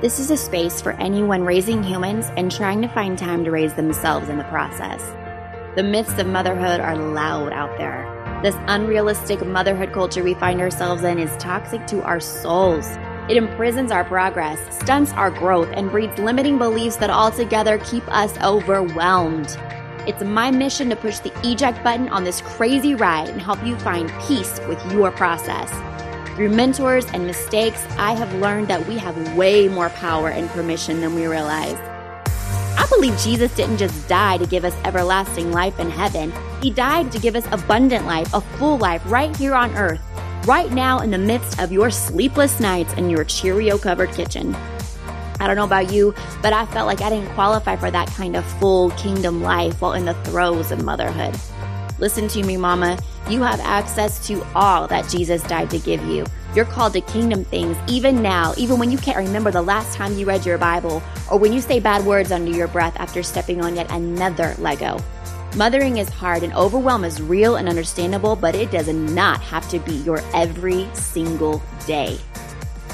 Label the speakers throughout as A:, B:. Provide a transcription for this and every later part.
A: This is a space for anyone raising humans and trying to find time to raise themselves in the process. The myths of motherhood are loud out there. This unrealistic motherhood culture we find ourselves in is toxic to our souls. It imprisons our progress, stunts our growth, and breeds limiting beliefs that altogether keep us overwhelmed. It's my mission to push the eject button on this crazy ride and help you find peace with your process. Through mentors and mistakes, I have learned that we have way more power and permission than we realize. I believe Jesus didn't just die to give us everlasting life in heaven. He died to give us abundant life, a full life right here on earth, right now in the midst of your sleepless nights and your Cheerio covered kitchen. I don't know about you, but I felt like I didn't qualify for that kind of full kingdom life while in the throes of motherhood. Listen to me, mama. You have access to all that Jesus died to give you. You're called to kingdom things even now, even when you can't remember the last time you read your Bible or when you say bad words under your breath after stepping on yet another Lego. Mothering is hard and overwhelm is real and understandable, but it does not have to be your every single day.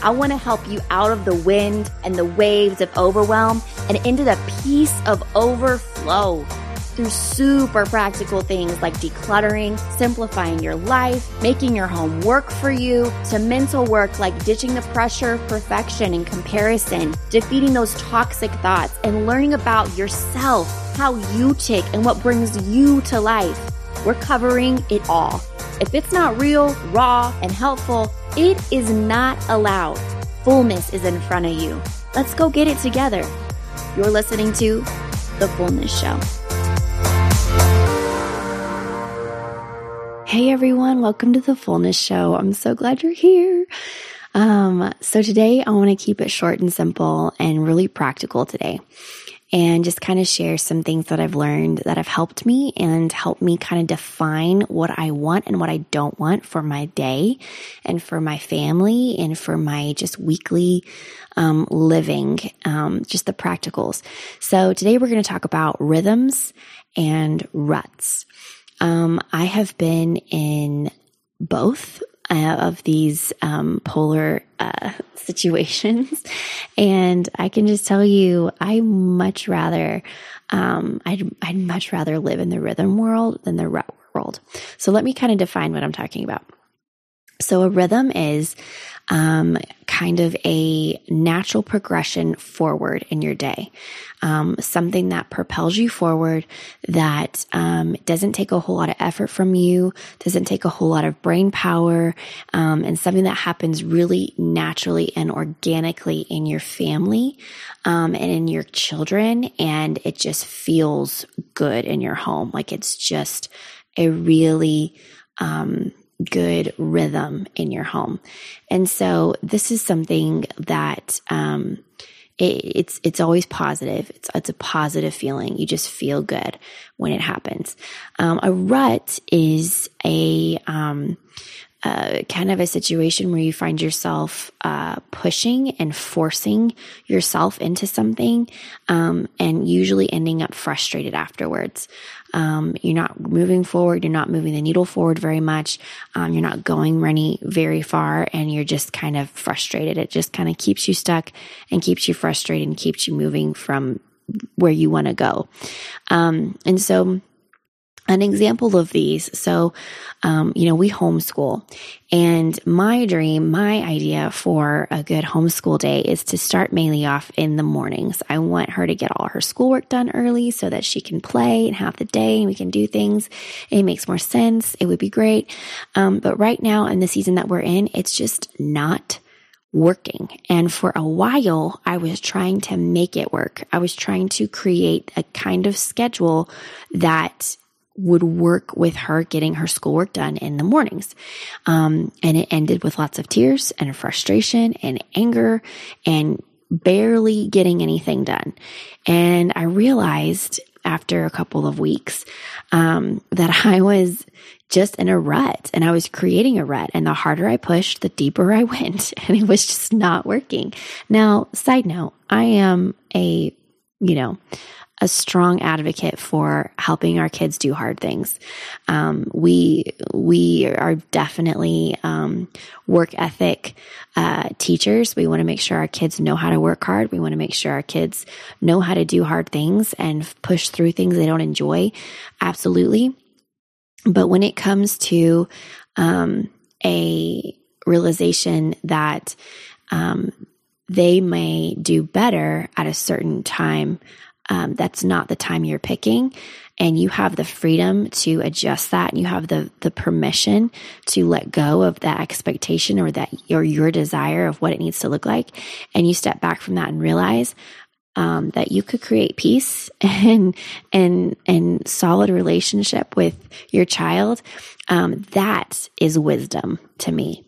A: I want to help you out of the wind and the waves of overwhelm and into the peace of overflow through super practical things like decluttering, simplifying your life, making your home work for you, to mental work like ditching the pressure of perfection and comparison, defeating those toxic thoughts, and learning about yourself, how you tick, and what brings you to life. We're covering it all. If it's not real, raw, and helpful, it is not allowed. Fullness is in front of you. Let's go get it together. You're listening to The Fullness Show. Hey everyone, welcome to the Fullness Show. I'm so glad you're here. Um, so today I want to keep it short and simple and really practical today and just kind of share some things that I've learned that have helped me and helped me kind of define what I want and what I don't want for my day and for my family and for my just weekly um, living, um, just the practicals. So today we're going to talk about rhythms and ruts. Um, I have been in both uh, of these um, polar uh, situations, and I can just tell you, I much rather, um, I'd, I'd much rather live in the rhythm world than the rut world. So let me kind of define what I'm talking about. So a rhythm is um, kind of a natural progression forward in your day. Um, something that propels you forward, that um, doesn't take a whole lot of effort from you, doesn't take a whole lot of brain power, um, and something that happens really naturally and organically in your family um, and in your children. And it just feels good in your home. Like it's just a really, um, good rhythm in your home. And so this is something that, um, it, it's it's always positive. It's it's a positive feeling. You just feel good when it happens. Um, a rut is a um, uh, kind of a situation where you find yourself uh, pushing and forcing yourself into something, um, and usually ending up frustrated afterwards. Um, you're not moving forward. You're not moving the needle forward very much. Um, you're not going running very far, and you're just kind of frustrated. It just kind of keeps you stuck and keeps you frustrated and keeps you moving from where you want to go. Um, and so an example of these. So, um, you know, we homeschool and my dream, my idea for a good homeschool day is to start Maylee off in the mornings. I want her to get all her schoolwork done early so that she can play and have the day and we can do things. It makes more sense. It would be great. Um, but right now in the season that we're in, it's just not working. And for a while, I was trying to make it work. I was trying to create a kind of schedule that would work with her getting her schoolwork done in the mornings. Um, and it ended with lots of tears and frustration and anger and barely getting anything done. And I realized after a couple of weeks um, that I was just in a rut and I was creating a rut. And the harder I pushed, the deeper I went, and it was just not working. Now, side note, I am a, you know, a strong advocate for helping our kids do hard things. Um, we we are definitely um, work ethic uh, teachers. We want to make sure our kids know how to work hard. We want to make sure our kids know how to do hard things and push through things they don't enjoy. Absolutely. But when it comes to um, a realization that um, they may do better at a certain time. Um, that's not the time you're picking. And you have the freedom to adjust that and you have the, the permission to let go of that expectation or that or your desire of what it needs to look like. And you step back from that and realize, um, that you could create peace and and and solid relationship with your child um, that is wisdom to me.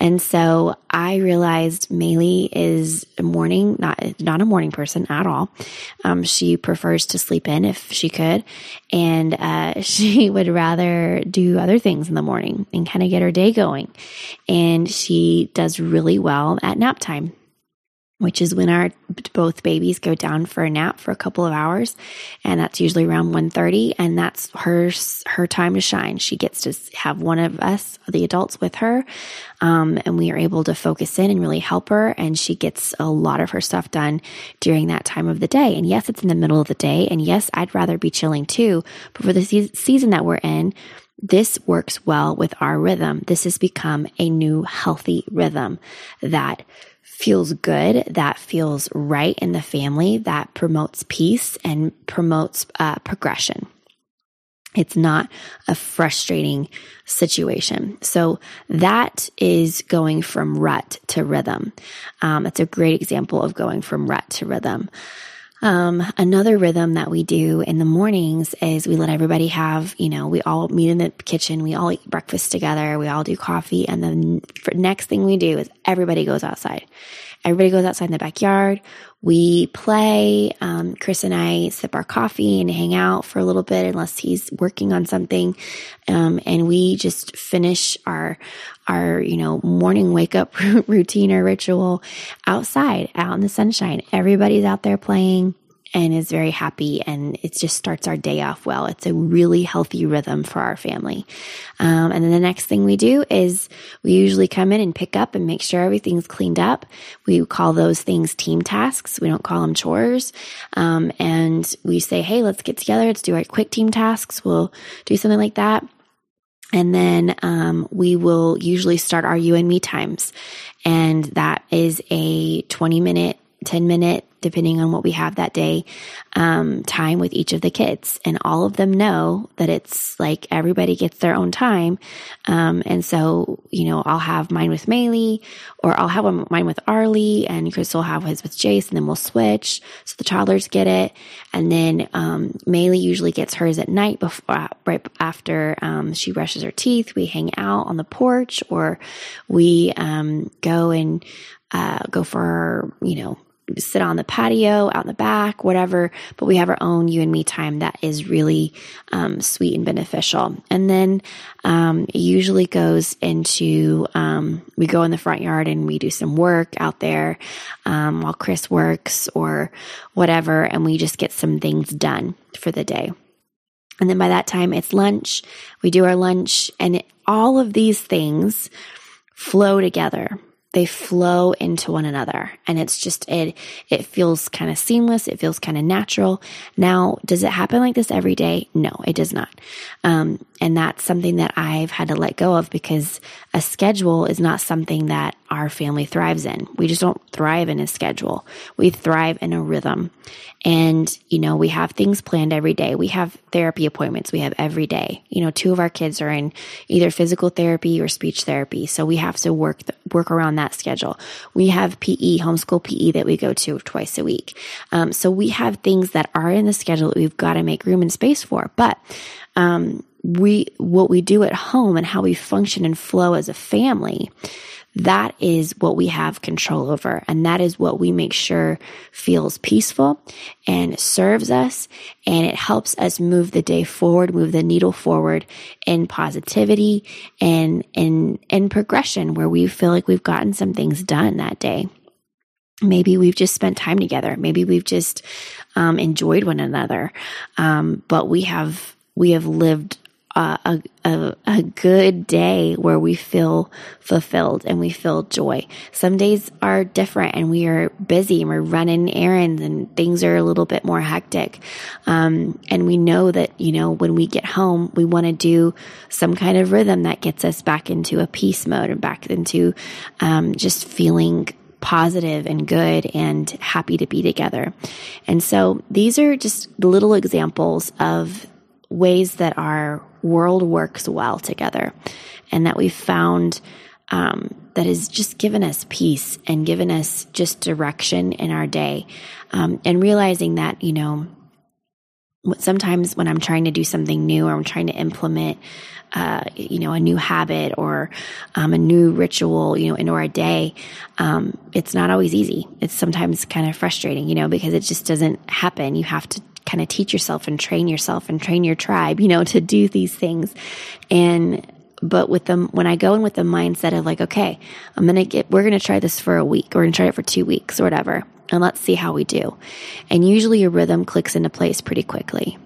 A: And so i realized Maylee is a morning not not a morning person at all. Um, she prefers to sleep in if she could. And uh, she would rather do other things in the morning and kind of get her day going. And she does really well at nap time which is when our both babies go down for a nap for a couple of hours and that's usually around 1.30 and that's her her time to shine she gets to have one of us the adults with her um, and we are able to focus in and really help her and she gets a lot of her stuff done during that time of the day and yes it's in the middle of the day and yes i'd rather be chilling too but for the se- season that we're in this works well with our rhythm. This has become a new healthy rhythm that feels good, that feels right in the family, that promotes peace and promotes uh, progression. It's not a frustrating situation. So that is going from rut to rhythm. Um, it's a great example of going from rut to rhythm. Um, another rhythm that we do in the mornings is we let everybody have, you know, we all meet in the kitchen, we all eat breakfast together, we all do coffee, and then next thing we do is everybody goes outside. Everybody goes outside in the backyard. We play. Um, Chris and I sip our coffee and hang out for a little bit, unless he's working on something. Um, and we just finish our our you know morning wake up routine or ritual outside, out in the sunshine. Everybody's out there playing and is very happy and it just starts our day off well. It's a really healthy rhythm for our family. Um, and then the next thing we do is we usually come in and pick up and make sure everything's cleaned up. We call those things team tasks. We don't call them chores. Um, and we say, Hey, let's get together. Let's do our quick team tasks. We'll do something like that. And then um, we will usually start our you and me times. And that is a 20 minute 10 minute, depending on what we have that day, um, time with each of the kids. And all of them know that it's like everybody gets their own time. Um, and so, you know, I'll have mine with Maylee or I'll have mine with Arlie and Chris will have his with Jace and then we'll switch. So the toddlers get it. And then, um, Maylee usually gets hers at night before, right after, um, she brushes her teeth. We hang out on the porch or we, um, go and, uh, go for, you know, sit on the patio, out in the back, whatever. But we have our own you and me time that is really um, sweet and beneficial. And then um, it usually goes into um, we go in the front yard and we do some work out there um, while Chris works or whatever, and we just get some things done for the day. And then by that time, it's lunch. We do our lunch, and it, all of these things flow together they flow into one another. And it's just it it feels kind of seamless. It feels kind of natural. Now does it happen like this every day? No it does not. Um, and that's something that i've had to let go of because a schedule is not something that our family thrives in we just don't thrive in a schedule we thrive in a rhythm and, you know, we have things planned every day. We have therapy appointments we have every day. You know, two of our kids are in either physical therapy or speech therapy. So we have to work, work around that schedule. We have PE, homeschool PE that we go to twice a week. Um, so we have things that are in the schedule that we've got to make room and space for. But, um, we, what we do at home and how we function and flow as a family that is what we have control over. And that is what we make sure feels peaceful and serves us. And it helps us move the day forward, move the needle forward in positivity and in, in progression where we feel like we've gotten some things done that day. Maybe we've just spent time together. Maybe we've just um, enjoyed one another. Um, but we have we have lived a, a, a good day where we feel fulfilled and we feel joy. Some days are different and we are busy and we're running errands and things are a little bit more hectic. Um, and we know that, you know, when we get home, we want to do some kind of rhythm that gets us back into a peace mode and back into um, just feeling positive and good and happy to be together. And so these are just little examples of ways that our world works well together and that we've found um, that has just given us peace and given us just direction in our day. Um, and realizing that, you know, sometimes when I'm trying to do something new or I'm trying to implement, uh, you know, a new habit or um, a new ritual, you know, into our day, um, it's not always easy. It's sometimes kind of frustrating, you know, because it just doesn't happen. You have to kind of teach yourself and train yourself and train your tribe, you know, to do these things. And, but with them, when I go in with the mindset of like, okay, I'm to get, we're to try this for a week, we're to try it for two weeks or whatever, and let's see how we do. And usually your rhythm clicks into place pretty quickly.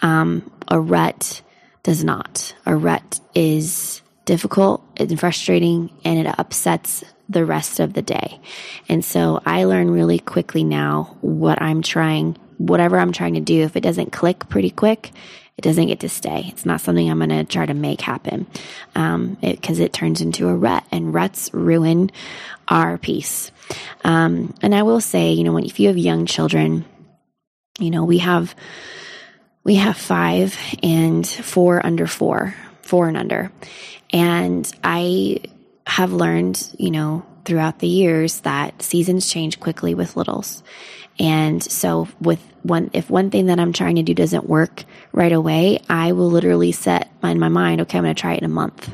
A: Um, a rut does not. A rut is difficult and frustrating and it upsets the rest of the day. And so I learn really quickly now what I'm trying whatever I'm trying to do, if it doesn't click pretty quick, it doesn't get to stay. It's not something I'm going to try to make happen because um, it, it, turns into a rut, and ruts ruin our peace. Um, and I will say, you know, when if you have young children, you know, we have we have five and four under four, four and under, and I have learned, you know, throughout the years that seasons change quickly with littles. And so with one, if one thing that I'm trying to do doesn't work right away, I will literally set in my mind, okay, I'm going to try it in a month.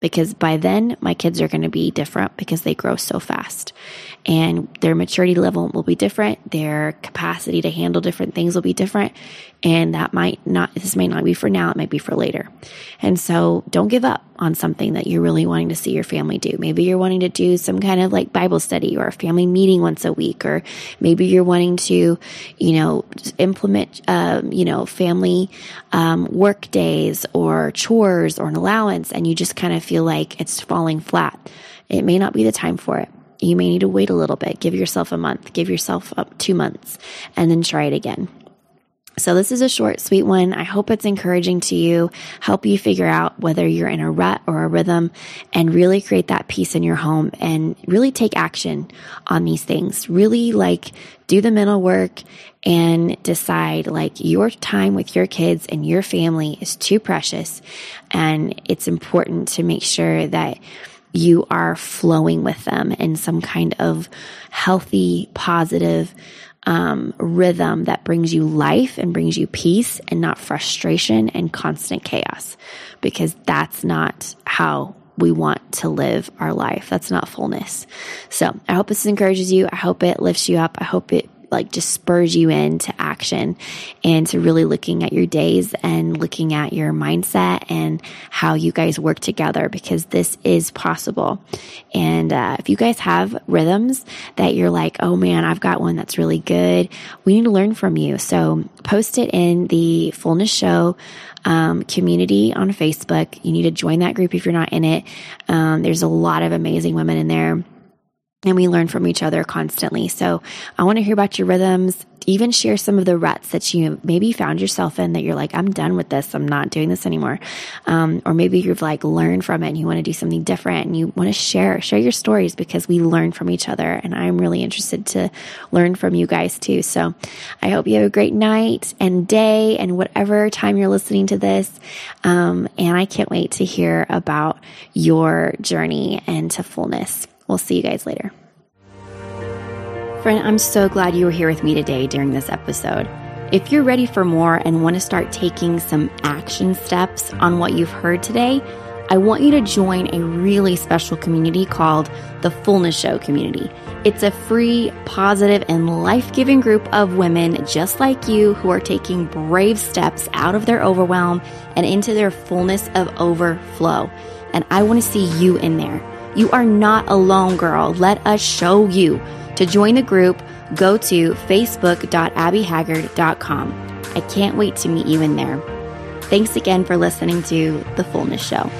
A: Because by then my kids are going to be different because they grow so fast. And their maturity level will be different. Their capacity to handle different things will be different and that might not this may not be for now it might be for later. And so don't give up on something that you're really wanting to see your family do. Maybe you're wanting to do some kind of like bible study or a family meeting once a week or maybe you're wanting to you know implement um, you know family um, work days or chores or an allowance and you just kind of feel like it's falling flat. It may not be the time for it. You may need to wait a little bit. Give yourself a month. Give yourself up two months and then try it again so this is a short, sweet one. I hope it's encouraging to you, help you figure out whether you're in a rut or a rhythm and really create that peace in your home and really take action on these things. Really like do the mental work and decide like your time with your kids and your family is too precious. And it's important to make sure that you are flowing with them in some kind of healthy, positive, um, rhythm that brings you life and brings you peace and not frustration and constant chaos because that's not how we want to live our life. That's not fullness. So I hope this encourages you. I hope it lifts you up. I hope it like just spurs you into action and to really looking at your days and looking at your mindset and how you guys work together because this is possible. And uh, if you guys have rhythms that you're like, oh man, I've got one that's really good, we need to learn from you. So post it in the Fullness Show um, community on Facebook. You need to join that group if you're not in it. Um, there's a lot of amazing women in there and we learn from each other constantly. So I want to hear about your rhythms, even share some of the ruts that you maybe found yourself in that you're like, I'm done with this. I'm not doing this anymore. Um, or maybe you've like learned from it and you want to do something different and you want to share, share your stories because we learn from each other. And I'm really interested to learn from you guys too. So I hope you have a great night and day and whatever time you're listening to this. Um, and I can't wait to hear about your journey into fullness. We'll see you guys later. Friend, I'm so glad you were here with me today during this episode. If you're ready for more and want to start taking some action steps on what you've heard today, I want you to join a really special community called the Fullness Show Community. It's a free, positive, and life giving group of women just like you who are taking brave steps out of their overwhelm and into their fullness of overflow. And I want to see you in there. You are not alone, girl. Let us show you. To join the group, go to facebook.abbyhaggard.com. I can't wait to meet you in there. Thanks again for listening to The Fullness Show.